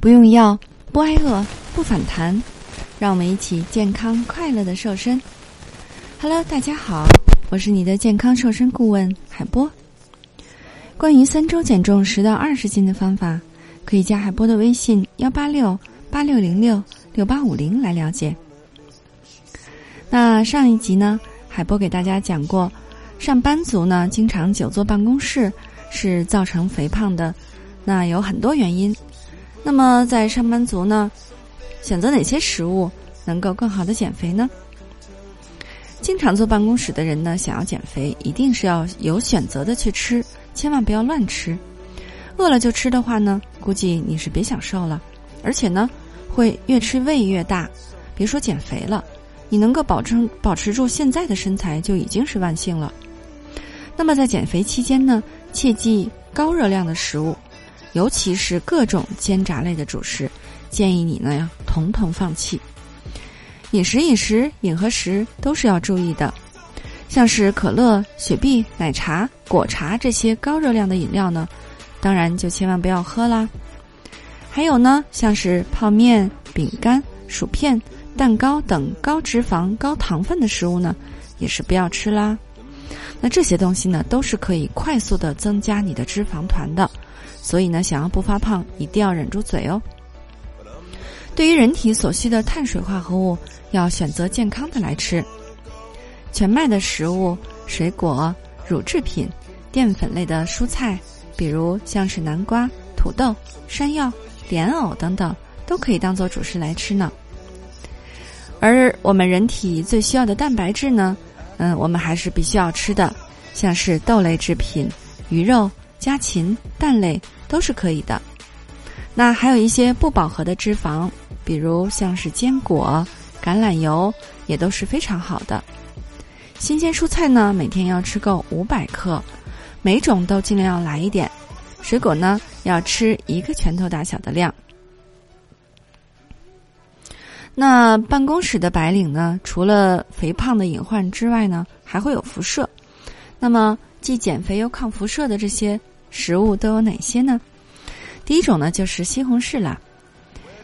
不用药，不挨饿，不反弹，让我们一起健康快乐的瘦身。Hello，大家好，我是你的健康瘦身顾问海波。关于三周减重十到二十斤的方法，可以加海波的微信幺八六八六零六六八五零来了解。那上一集呢，海波给大家讲过，上班族呢经常久坐办公室是造成肥胖的，那有很多原因。那么，在上班族呢，选择哪些食物能够更好的减肥呢？经常坐办公室的人呢，想要减肥，一定是要有选择的去吃，千万不要乱吃。饿了就吃的话呢，估计你是别想瘦了，而且呢，会越吃胃越大。别说减肥了，你能够保证保持住现在的身材就已经是万幸了。那么在减肥期间呢，切忌高热量的食物。尤其是各种煎炸类的主食，建议你呢要统统放弃。饮食饮食饮和食都是要注意的，像是可乐、雪碧、奶茶、果茶这些高热量的饮料呢，当然就千万不要喝啦。还有呢，像是泡面、饼干、薯片、蛋糕等高脂肪、高糖分的食物呢，也是不要吃啦。那这些东西呢，都是可以快速的增加你的脂肪团的。所以呢，想要不发胖，一定要忍住嘴哦。对于人体所需的碳水化合物，要选择健康的来吃。全麦的食物、水果、乳制品、淀粉类的蔬菜，比如像是南瓜、土豆、山药、莲藕等等，都可以当做主食来吃呢。而我们人体最需要的蛋白质呢，嗯，我们还是必须要吃的，像是豆类制品、鱼肉。家禽、蛋类都是可以的。那还有一些不饱和的脂肪，比如像是坚果、橄榄油，也都是非常好的。新鲜蔬菜呢，每天要吃够五百克，每种都尽量要来一点。水果呢，要吃一个拳头大小的量。那办公室的白领呢，除了肥胖的隐患之外呢，还会有辐射。那么，既减肥又抗辐射的这些。食物都有哪些呢？第一种呢就是西红柿啦。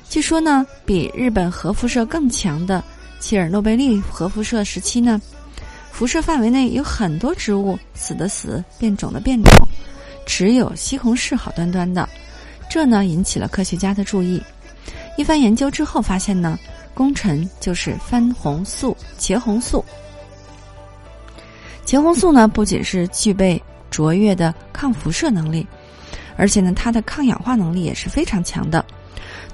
据说呢，比日本核辐射更强的切尔诺贝利核辐射时期呢，辐射范围内有很多植物死的死，变种的变种，只有西红柿好端端的。这呢引起了科学家的注意。一番研究之后发现呢，功臣就是番红素茄红素。茄红素呢不仅是具备卓越的抗辐射能力，而且呢，它的抗氧化能力也是非常强的，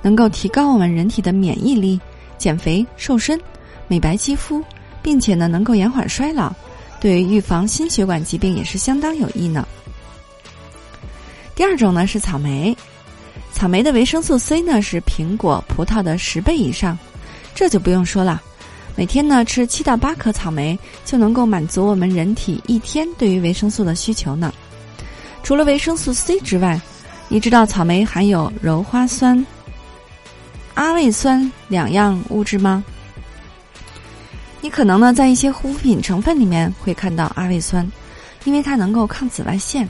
能够提高我们人体的免疫力、减肥、瘦身、美白肌肤，并且呢，能够延缓衰老，对于预防心血管疾病也是相当有益呢。第二种呢是草莓，草莓的维生素 C 呢是苹果、葡萄的十倍以上，这就不用说了。每天呢吃七到八颗草莓，就能够满足我们人体一天对于维生素的需求呢。除了维生素 C 之外，你知道草莓含有鞣花酸、阿魏酸两样物质吗？你可能呢在一些护肤品成分里面会看到阿魏酸，因为它能够抗紫外线，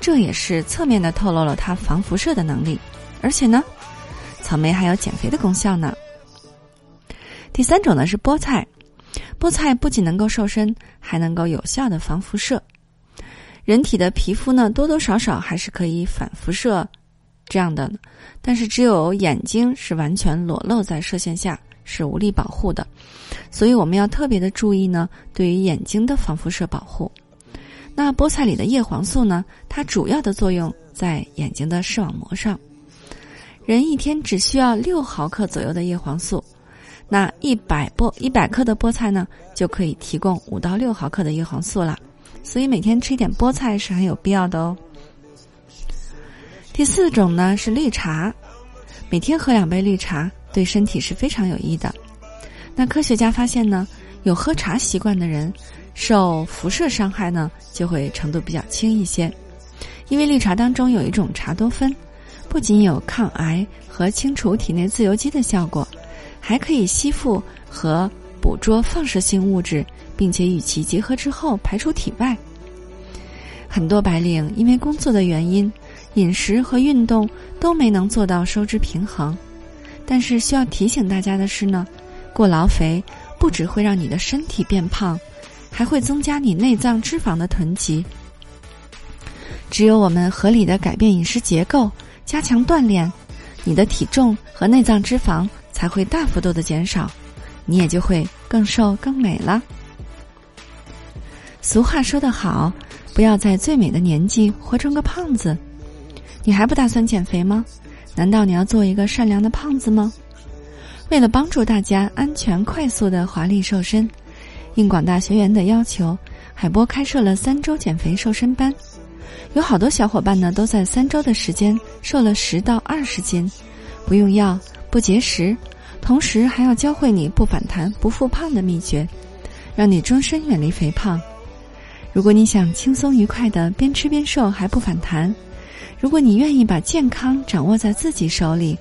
这也是侧面的透露了它防辐射的能力。而且呢，草莓还有减肥的功效呢。第三种呢是菠菜，菠菜不仅能够瘦身，还能够有效的防辐射。人体的皮肤呢多多少少还是可以反辐射这样的，但是只有眼睛是完全裸露在射线下，是无力保护的。所以我们要特别的注意呢，对于眼睛的防辐射保护。那菠菜里的叶黄素呢，它主要的作用在眼睛的视网膜上。人一天只需要六毫克左右的叶黄素。那一百菠一百克的菠菜呢，就可以提供五到六毫克的叶黄素了，所以每天吃一点菠菜是很有必要的哦。第四种呢是绿茶，每天喝两杯绿茶对身体是非常有益的。那科学家发现呢，有喝茶习惯的人，受辐射伤害呢就会程度比较轻一些，因为绿茶当中有一种茶多酚，不仅有抗癌和清除体内自由基的效果。还可以吸附和捕捉放射性物质，并且与其结合之后排出体外。很多白领因为工作的原因，饮食和运动都没能做到收支平衡。但是需要提醒大家的是呢，过劳肥不只会让你的身体变胖，还会增加你内脏脂肪的囤积。只有我们合理的改变饮食结构，加强锻炼，你的体重和内脏脂肪才会大幅度的减少，你也就会更瘦更美了。俗话说得好，不要在最美的年纪活成个胖子。你还不打算减肥吗？难道你要做一个善良的胖子吗？为了帮助大家安全快速的华丽瘦身，应广大学员的要求，海波开设了三周减肥瘦身班。有好多小伙伴呢，都在三周的时间瘦了十到二十斤，不用药，不节食，同时还要教会你不反弹、不复胖的秘诀，让你终身远离肥胖。如果你想轻松愉快的边吃边瘦还不反弹，如果你愿意把健康掌握在自己手里，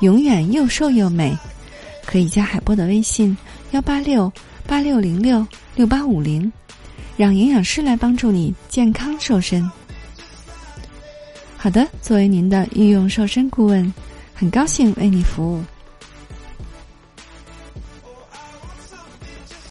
永远又瘦又美，可以加海波的微信幺八六八六零六六八五零，让营养师来帮助你健康瘦身。好的，作为您的御用瘦身顾问，很高兴为你服务。